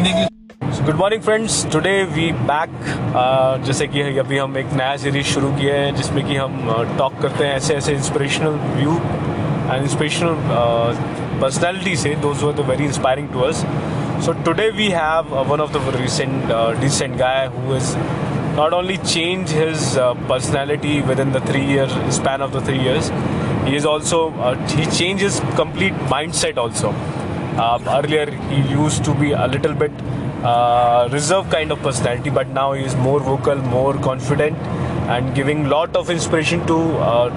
Hindi good morning friends today we back जैसे कि अभी हम एक नया सीरीज़ शुरू किए हैं जिसमें कि हम टॉक uh, करते हैं ऐसे ऐसे inspirational view and inspirational personality से. Those were the very inspiring to us so today we have one of the recent decent guy who is not only change his uh, personality within the three year span of the three years he is also uh, he changes complete mindset also. Um, earlier he used to be a little bit uh, reserved kind of personality but now he is more vocal more confident and giving lot of inspiration to uh,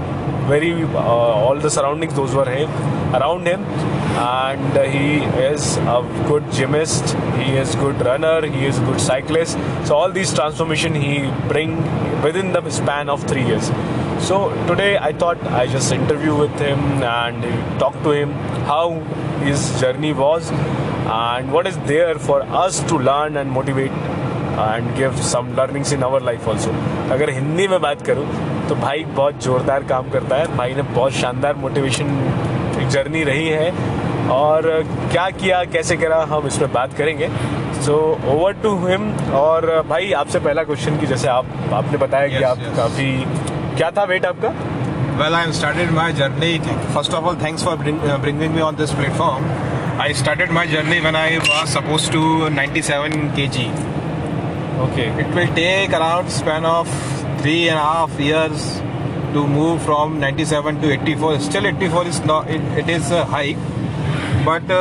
very uh, all the surroundings those were him around him. And he is a good gymnast he is good runner he is good cyclist. So all these transformation he bring within the span of 3 years so today i thought i just interview with him and talk to him how his journey was and what is there for us to learn and motivate and give some learnings in our life also अगर हिंदी में बात करूँ तो भाई बहुत ज़ोरदार काम करता है। भाई ने बहुत शानदार मोटिवेशन जर्नी रही है और क्या किया कैसे करा हम इसमें बात करेंगे। सो ओवर टू हिम और भाई आपसे पहला क्वेश्चन की जैसे आप आपने बताया yes, कि आप yes. काफ़ी क्या था वेट आपका? Well I am started my journey first of all thanks for bringing me on this platform I started my journey when I was suppose to ninety seven K G okay it will take around span of three and half years to move from ninety seven to eighty four still eighty four is not it is high but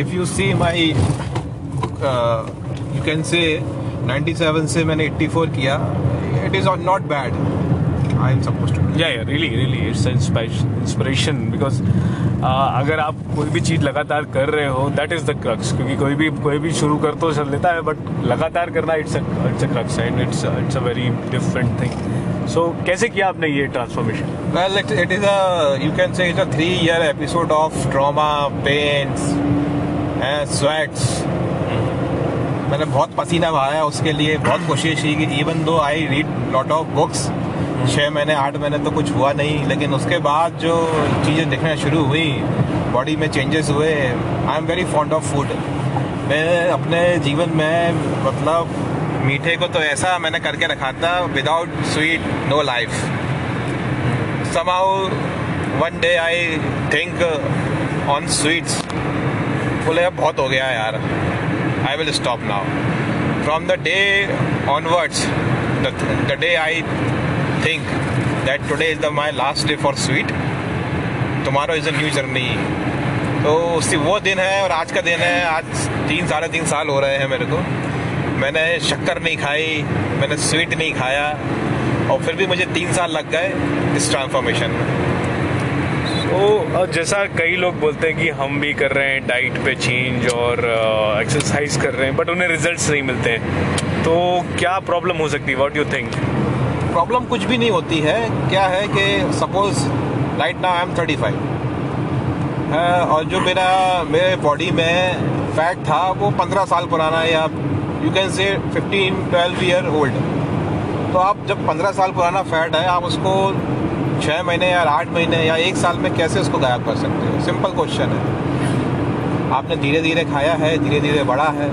if you see my you can say ninety seven से मैंने eighty four किया. It is not bad I am supposed to. Yeah, yeah, really, really, it's an inspiration because अगर आप कोई भी चीज़ लगातार कर रहे हो दैट इज़ द क्रक्स क्योंकि कोई भी कोई भी शुरू कर तो चल लेता है बट लगातार करना it's it's a crux and it's it's a very different thing so कैसे किया आपने ये transformation well it it is a you can say it's a three year episode of trauma pains sweats मैंने बहुत पसीना बहाया उसके लिए बहुत कोशिश की even though I read lot of books छः महीने, आठ महीने तो कुछ हुआ नहीं, लेकिन उसके बाद जो चीज़ें दिखना शुरू हुई बॉडी में चेंजेस हुए I am very fond of food मैं अपने जीवन में मतलब मीठे को तो ऐसा मैंने करके रखा था without sweet no life somehow one day I think on sweets बोले, अब बहुत हो गया यार। I will stop now from the day onwards the day I think that today is the, my last day for sweet. Tomorrow is a new journey. तो उसी, वो दिन है और आज का दिन है। आज तीन, साढ़े तीन साल हो रहे हैं मेरे को। मैंने शक्कर नहीं खाई, मैंने स्वीट नहीं खाया। और फिर भी मुझे तीन साल लग गए इस ट्रांसफॉर्मेशन में। तो जैसा कई लोग बोलते हैं कि हम भी कर रहे हैं डाइट पे चेंज और एक्सरसाइज कर रहे हैं बट उन्हें रिजल्ट्स नहीं मिलते। हैं तो क्या प्रॉब्लम हो सकती? है व्हाट यू थिंक प्रॉब्लम कुछ भी नहीं होती है। क्या है कि suppose right now I am thirty five और जो मेरा, मेरे बॉडी में फैट था, वो पंद्रह साल पुराना है या you can say fifteen twelve year old तो आप जब पंद्रह साल पुराना फैट है, आप उसको छः महीने या आठ महीने या एक साल में कैसे उसको गायब कर सकते हो? सिंपल क्वेश्चन है। आपने धीरे धीरे खाया है धीरे धीरे बढ़ा है।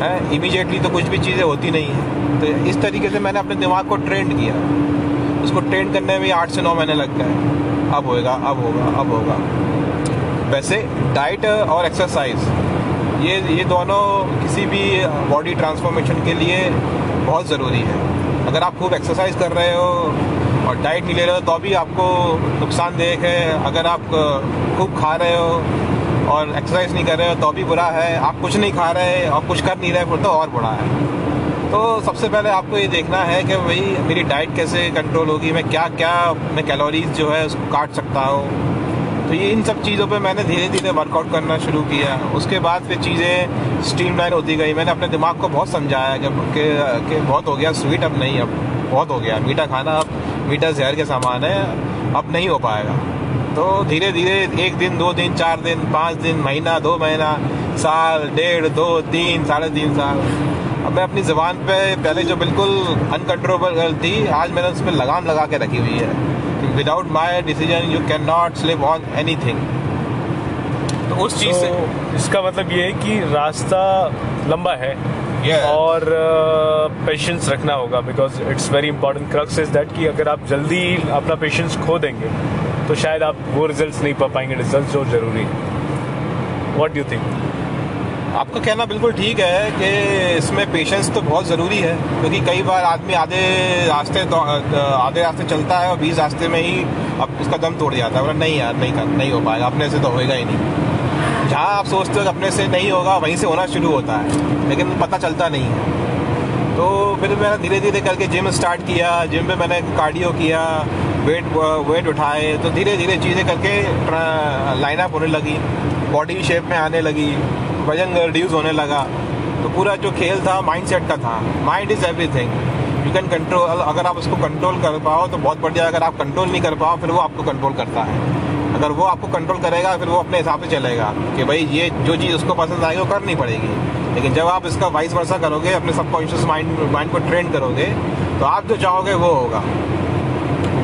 है तो कुछ भी चीज़ें होती नहीं है। तो इस तरीके से मैंने अपने दिमाग को ट्रेंड किया। उसको ट्रेंड करने में आठ से नौ महीने लग गए अब होएगा, अब होगा अब होगा। वैसे डाइट और एक्सरसाइज ये ये दोनों किसी भी बॉडी ट्रांसफॉर्मेशन के लिए बहुत ज़रूरी है। अगर आप खूब एक्सरसाइज कर रहे हो और डाइट नहीं ले रहे हो तो भी आपको नुकसानदेह है। अगर आप खूब खा रहे हो और एक्सरसाइज नहीं कर रहे हो तो भी बुरा है। आप कुछ नहीं खा रहे और कुछ कर नहीं रहे तो और बुरा है। तो सबसे पहले आपको ये देखना है कि भाई मेरी डाइट कैसे कंट्रोल होगी? मैं क्या क्या मैं कैलोरीज जो है उसको काट सकता हूँ? तो ये इन सब चीज़ों पे मैंने धीरे धीरे वर्कआउट करना शुरू किया। उसके बाद फिर चीज़ें स्ट्रीम लाइन होती गई। मैंने अपने दिमाग को बहुत समझाया कि, कि, कि बहुत हो गया स्वीट अब नहीं अब बहुत हो गया। मीठा खाना अब मीठा जहर के सामान है अब नहीं हो पाएगा। तो धीरे धीरे एक दिन दो दिन चार दिन पाँच दिन महीना दो महीना साल डेढ़ दो तीन साढ़े तीन साल। अब मैं अपनी ज़बान पे पहले जो बिल्कुल अनकंट्रोलेबल थी आज मैंने उस पर लगाम लगा के रखी हुई है। Without my decision you can not slip on anything तो उस चीज़ so, से इसका मतलब ये है कि रास्ता लंबा है Yeah. और पेशेंस uh, रखना होगा because it's very important crux is that कि अगर आप जल्दी अपना पेशेंस खो देंगे तो शायद आप वो रिजल्ट्स नहीं पा पाएँगे। रिजल्ट्स जो ज़रूरी है। व्हाट डू थिंक आपका कहना बिल्कुल ठीक है कि इसमें पेशेंस तो बहुत ज़रूरी है, क्योंकि कई बार आदमी आधे रास्ते तो आधे रास्ते चलता है और बीस रास्ते में ही अब उसका दम तोड़ जाता है। बोला, नहीं यार, नहीं कर, नहीं हो पाएगा, अपने से तो होएगा ही नहीं। जहाँ आप सोचते हो कि अपने से नहीं होगा, वहीं से होना शुरू होता है, लेकिन पता चलता नहीं है। तो फिर मैंने धीरे धीरे करके जिम स्टार्ट किया जिम में मैंने कार्डियो किया वेट वेट उठाए तो धीरे धीरे चीज़ें करके लाइनअप होने लगी बॉडी शेप में आने लगी। वज़न रिड्यूस होने लगा। तो पूरा जो खेल था माइंड सेट का था। Mind is everything you can control अगर आप उसको कंट्रोल कर पाओ तो बहुत बढ़िया। अगर आप कंट्रोल नहीं कर पाओ फिर वो आपको कंट्रोल करता है। अगर वो आपको कंट्रोल करेगा फिर वो अपने हिसाब से चलेगा कि भाई ये जो चीज़ उसको पसंद आएगी वो करनी पड़ेगी। लेकिन जब आप इसका वाइस वर्षा करोगे अपने सबकॉन्शियस माइंड माइंड को ट्रेन करोगे तो आप जो चाहोगे वो होगा।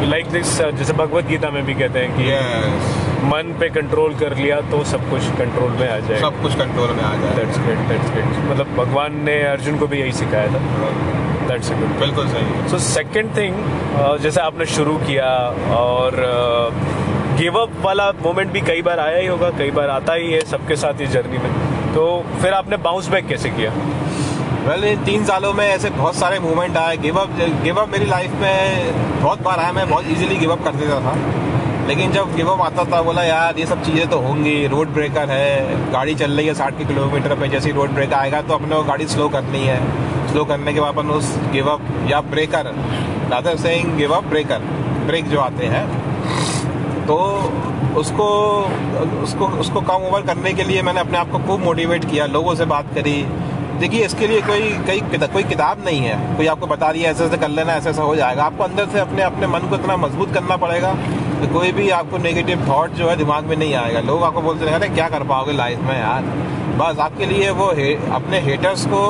लाइक दिस जैसे भगवत गीता में भी कहते हैं कि यस मन पे कंट्रोल कर लिया तो सब कुछ कंट्रोल में आ जाएगा। सब कुछ कंट्रोल में आ जाए दैट्स ग्रेट दैट्स ग्रेट मतलब भगवान ने अर्जुन को भी यही सिखाया था। दैट्स गुड बिल्कुल सही। सो सेकंड थिंग जैसे आपने शुरू किया और गिव अप वाला मोमेंट भी कई बार आया ही होगा कई बार आता ही है सबके साथ इस जर्नी में। तो फिर आपने बाउंस बैक कैसे किया? वेल इन तीन सालों में ऐसे बहुत सारे मूवमेंट आए। गिव अप गिव अप मेरी लाइफ में बहुत बार आया। मैं बहुत इजीली गिव अप कर देता था। लेकिन जब गिव अप आता था, बोला, यार, ये सब चीज़ें तो होंगी रोड ब्रेकर है, गाड़ी चल रही है साठ के किलोमीटर पे, जैसे रोड ब्रेकर आएगा तो अपने गाड़ी स्लो करनी है। स्लो करने के बाद अपन उस गिव अप या breaker rather saying give up breaker break जो आते हैं तो उसको उसको उसको कम ओवर करने के लिए मैंने अपने आप को खूब मोटिवेट किया, लोगों से बात करी। देखिए, इसके लिए कोई, कई कोई किताब नहीं है। कोई आपको बता रही है ऐसे ऐसे कर लेना ऐसे ऐसा हो जाएगा। आपको अंदर से अपने अपने मन को इतना मज़बूत करना पड़ेगा कि कोई भी आपको नेगेटिव थॉट जो है दिमाग में नहीं आएगा। लोग आपको बोलते अरे क्या कर पाओगे लाइफ में यार? बस आपके लिए वो हे, अपने हेटर्स को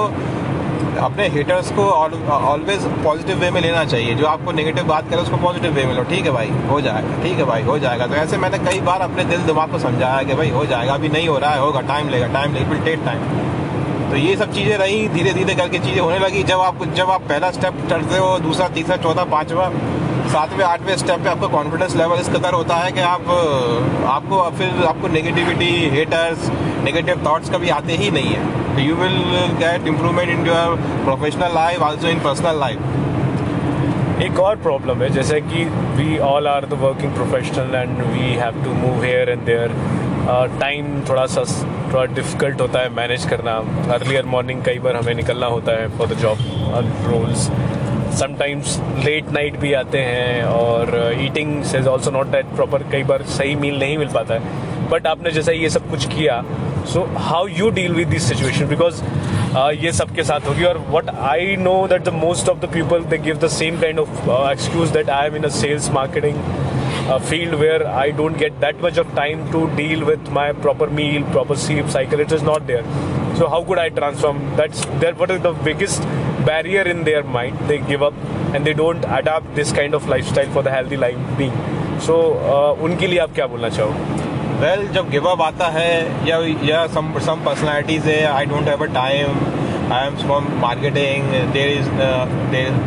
अपने हेटर्स को ऑलवेज पॉजिटिव वे में लेना चाहिए। जो आपको नेगेटिव बात करे उसको पॉजिटिव वे में लो। ठीक है भाई हो जाएगा। ठीक है भाई हो जाएगा। तो ऐसे मैंने कई बार अपने दिल दिमाग को समझाया कि भाई हो जाएगा। अभी नहीं हो रहा है होगा। टाइम लेगा टाइम लेगा। विल टेक टाइम तो ये सब चीज़ें रही धीरे धीरे करके चीज़ें होने लगी। जब आप जब आप पहला स्टेप चढ़ते हो दूसरा तीसरा चौथा पाँचवा सातवें आठवें स्टेप पे आपका कॉन्फिडेंस लेवल इस कदर होता है कि आप, आपको फिर आपको नेगेटिविटी हेटर्स नेगेटिव थॉट्स कभी आते ही नहीं है। You will get improvement in your professional life also in personal life एक और प्रॉब्लम है, जैसे कि we all are the working professional and we have to move here and there time थोड़ा सा, थोड़ा डिफ़िकल्ट होता है मैनेज करना। अर्लियर मॉर्निंग कई बार हमें निकलना होता है for the job roles sometimes late night भी आते हैं और eating is also not that proper कई बार सही मील नहीं मिल पाता है बट आपने जैसा ये सब कुछ किया so how you deal with this situation because ये सबके साथ होगी और what I know that the most of the people they give the same kind of excuse that I am in a sales marketing field where I don't get that much of time to deal with my proper meal, proper sleep cycle. It is not there. So how could I transform? That's that. What is the biggest barrier in their mind? They give up and they don't adapt this kind of lifestyle for the healthy life being. So uh, उनके लिए आप क्या बोलना चाहो well well, जब give up आता है या या सम सम पर्सनालिटीज है I don't have a time I am from marketing there is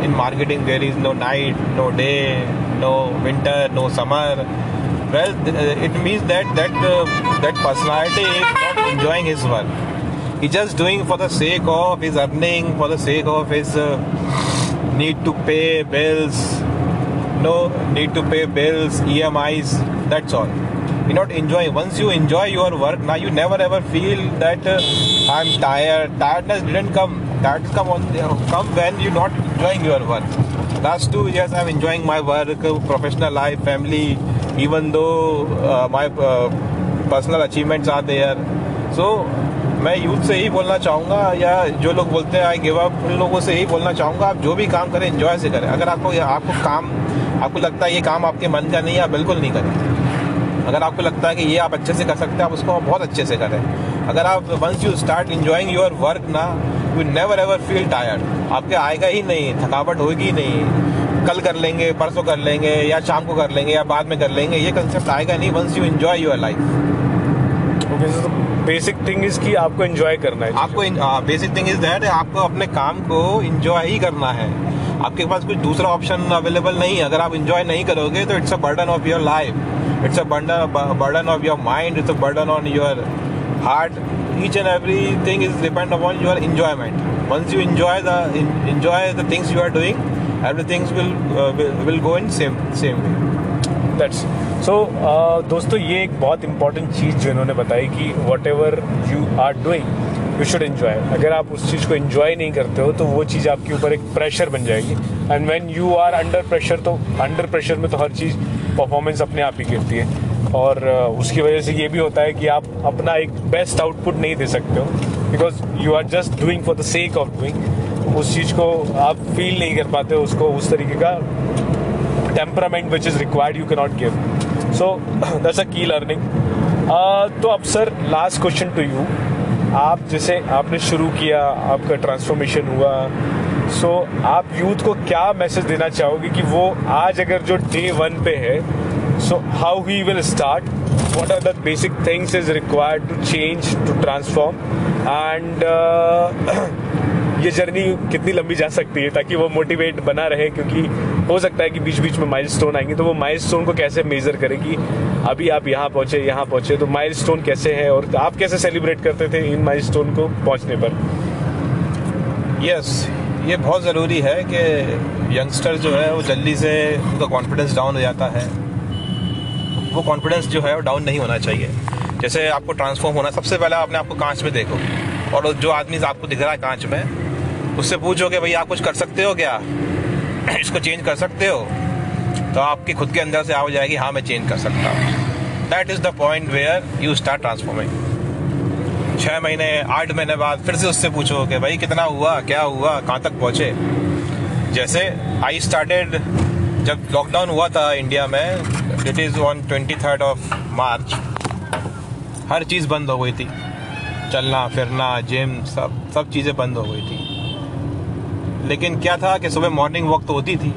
in marketing there is no night no day no winter no summer well uh, it means that that uh, that personality is not enjoying his work he's just doing for the sake of his earning for the sake of his uh, need to pay bills. No need to pay bills emis that's all. You're not enjoying once you enjoy your work now you never ever feel that uh, i'm tired. Tiredness didn't come. That come on come when you're not enjoying your work. Last two years i'm enjoying my work professional life family even though uh, my uh, personal achievements are there. So मैं youth से ही बोलना चाहूँगा या जो लोग बोलते हैं आई गिव अप उन लोगों से ही बोलना चाहूँगा। आप जो भी काम करें एंजॉय से करें। अगर आपको आपको काम, आपको लगता है ये काम आपके मन का नहीं है, आप बिल्कुल नहीं करें। अगर आपको लगता है कि ये आप अच्छे से कर सकते हैं, आप उसको बहुत अच्छे से करें। अगर आप once you start enjoying your work ना you never ever feel tired आपके आएगा ही नहीं, थकावट होगी नहीं। कल कर लेंगे, परसों कर लेंगे, या शाम को कर लेंगे, या बाद में कर लेंगे, ये कंसेप्ट आएगा नहीं once you enjoy your life basic thing is कि आपको एंजॉय करना है आपको बेसिक थिंग इज़ दैट आपको अपने काम को इंजॉय ही करना है। आपके पास कुछ दूसरा ऑप्शन अवेलेबल नहीं है। अगर आप इंजॉय नहीं करोगे तो it's a burden of your life it's a burden burden of your mind it's a burden on your heart each and everything is depend upon your enjoyment. Once you enjoy the enjoy the things you are doing everything will uh, will, will go in same same way. That's so so, uh, दोस्तों ये एक बहुत important चीज़ जो इन्होंने बताई कि whatever you are doing you should enjoy अगर आप उस चीज़ को इन्जॉय नहीं करते हो तो वो चीज़ आपके ऊपर एक प्रेशर बन जाएगी। And when you are under pressure तो अंडर प्रेशर में तो हर चीज़ परफॉर्मेंस अपने आप ही गिरती है। और uh, उसकी वजह से ये भी होता है कि आप अपना एक बेस्ट आउटपुट नहीं दे सकते हो। Because you are just doing for the sake of doing उस चीज़ को आप फील नहीं कर पाते उसको उस तरीके का temperament which is required you cannot give. so that's a key की लर्निंग तो अब sir last question to you आप जैसे आपने शुरू किया आपका ट्रांसफॉर्मेशन हुआ सो so, आप यूथ को क्या मैसेज देना चाहोगे कि वो आज अगर जो डे वन पे है so how he will start are the basic things is required to change to transform and uh, ये जर्नी कितनी लंबी जा सकती है ताकि वो मोटिवेट बना रहे क्योंकि हो सकता है कि बीच बीच में माइलस्टोन आएँगे तो वो माइलस्टोन को कैसे मेजर करे कि अभी आप यहाँ पहुँचे यहाँ पहुँचे तो माइलस्टोन कैसे है और आप कैसे सेलिब्रेट करते थे इन माइलस्टोन को पहुँचने पर? यस yes, ये बहुत ज़रूरी है कि यंगस्टर जो है वो जल्दी से उनका कॉन्फिडेंस डाउन हो जाता है। वो कॉन्फिडेंस जो है वो डाउन नहीं होना चाहिए। जैसे आपको ट्रांसफॉर्म होना सबसे पहले आपने आपको कांच में देखो और जो आदमी आपको दिख रहा है कांच में उससे पूछो कि भाई आप कुछ कर सकते हो क्या? इसको चेंज कर सकते हो तो आपके खुद के अंदर से आ जाएगी हाँ मैं चेंज कर सकता हूँ। That is the point where you start transforming छः महीने, आठ महीने बाद फिर से उससे पूछो कि भाई, कितना हुआ, क्या हुआ, कहाँ तक पहुँचे? जैसे आई स्टार्टेड जब लॉकडाउन हुआ था इंडिया में it is on twenty third of March हर चीज़ बंद हो गई थी। चलना, फिरना जिम सब सब चीज़ें बंद हो गई थी। लेकिन क्या था कि सुबह मॉर्निंग वॉक तो होती थी।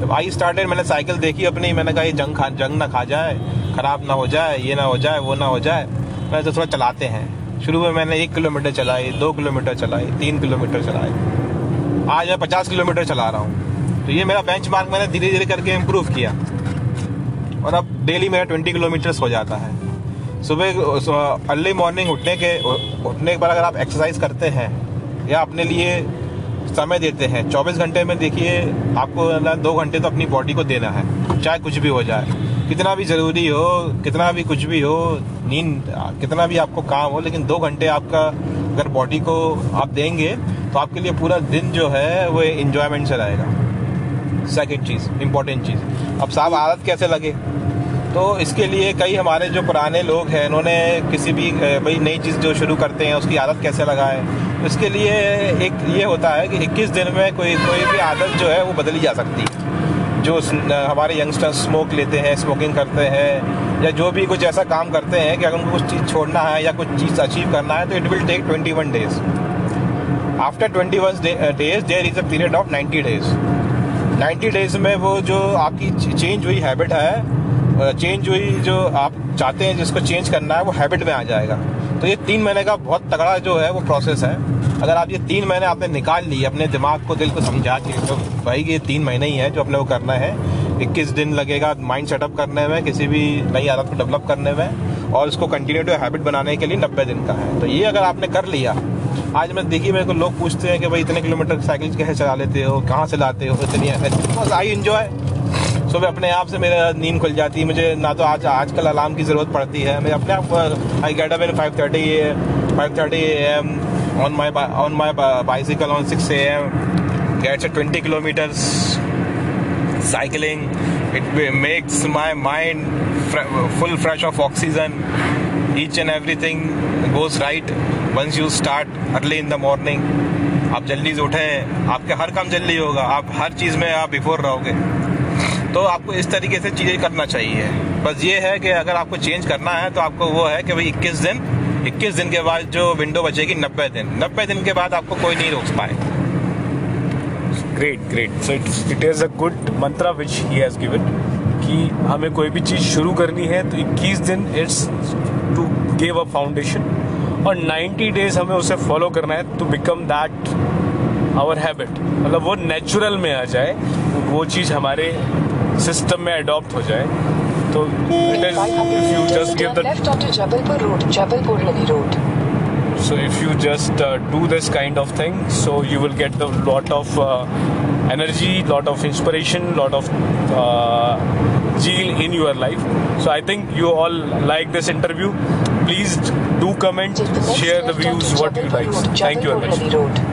जब आई स्टार्टेड मैंने साइकिल देखी अपनी, मैंने कहा, ये जंग खा, जंग ना खा जाए, ख़राब ना हो जाए, ये ना हो जाए, वो ना हो जाए। मैंने तो थोड़ा चलाते हैं। शुरू में मैंने एक किलोमीटर चलाई, दो किलोमीटर चलाई, तीन किलोमीटर चलाई। आज मैं पचास किलोमीटर चला रहा हूँ। तो ये मेरा बेंच मैंने धीरे धीरे करके इम्प्रूव किया। और अब डेली मेरा ट्वेंटी किलोमीटर्स हो जाता है। सुबह अर्ली मॉर्निंग उठने के उठने के बाद अगर आप एक्सरसाइज करते हैं, या अपने लिए समय देते हैं। 24 घंटे में देखिए, आपको दो घंटे तो अपनी बॉडी को देना है, चाहे कुछ भी हो जाए। कितना भी ज़रूरी हो, कितना भी कुछ भी हो, नींद, कितना भी आपको काम हो, लेकिन दो घंटे आपका अगर बॉडी को आप देंगे तो आपके लिए पूरा दिन जो है, वो इन्जॉयमेंट से रहेगा। सेकेंड चीज़ इम्पोर्टेंट चीज़। अब साहब, आदत कैसे लगे? तो इसके लिए कई हमारे जो पुराने लोग हैं, इन्होंने किसी भी भाई नई चीज़ जो शुरू करते हैं, उसकी आदत कैसे लगाएँ? तो इसके लिए एक ये होता है कि 21 दिन में कोई कोई भी आदत जो है, वो बदली जा सकती। है जो हमारे यंगस्टर्स स्मोक लेते हैं, स्मोकिंग करते हैं, या जो भी कुछ ऐसा काम करते हैं कि अगर उनको कुछ चीज़ छोड़ना है या कुछ चीज़ अचीव करना है तो it will take twenty one days after twenty one days there is a period of ninety days ninety days में वो जो आपकी चेंज हुई हैबिट है चेंज हुई, जो आप चाहते हैं, जिसको चेंज करना है, वो हैबिट में आ जाएगा। तो ये तीन महीने का बहुत तगड़ा जो है, वो प्रोसेस है। अगर आप ये तीन महीने आपने निकाल ली अपने दिमाग को, दिल को समझा के तो भाई ये तीन महीने ही है जो अपने को करना है। इक्कीस दिन लगेगा माइंड सेटअप करने में, किसी भी नई आदत को डेवलप करने में, और उसको कंटिन्यू टू हैबिट बनाने के लिए नब्बे दिन का है। तो ये अगर आपने कर लिया, आज मैं देखिए मेरे को लोग पूछते हैं कि भाई, इतने किलोमीटर साइकिल कैसे चला लेते हो, कहाँ से लाते हो, इतनी आई इन्जॉय सुबह अपने आप से मेरा नींद खुल जाती है। मुझे ना तो आज आजकल अलार्म की ज़रूरत पड़ती है। मैं अपने आप I get up in five thirty five thirty A M on my on my bicycle on six A M gets twenty kilometres cycling. It makes my mind full fresh of oxygen. Each and everything goes right once you start early in the morning. आप जल्दी से उठें। आपके हर काम जल्दी होगा। आप हर चीज़ में आप बिफोर रहोगे। तो आपको इस तरीके से चीज़ें करना चाहिए। बस ये है कि अगर आपको चेंज करना है तो आपको वो है कि भाई इक्कीस दिन इक्कीस दिन के बाद जो विंडो बचेगी, नब्बे दिन। नब्बे दिन के बाद आपको कोई नहीं रोक पाए। Great great so it it is a good mantra which he has given कि हमें कोई भी चीज़ शुरू करनी है तो 21 दिन it's to give a foundation और 90 डेज़ हमें उसे फॉलो करना है to become that our habit मतलब वो नेचुरल में आ जाए वो चीज़ हमारे सिस्टम में अडॉप्ट हो जाए तो it is so if you just do this kind of thing so you will get the lot of energy lot of inspiration lot of zeal in your life so I think you all like this interview please do comment share the views what you like thank you very much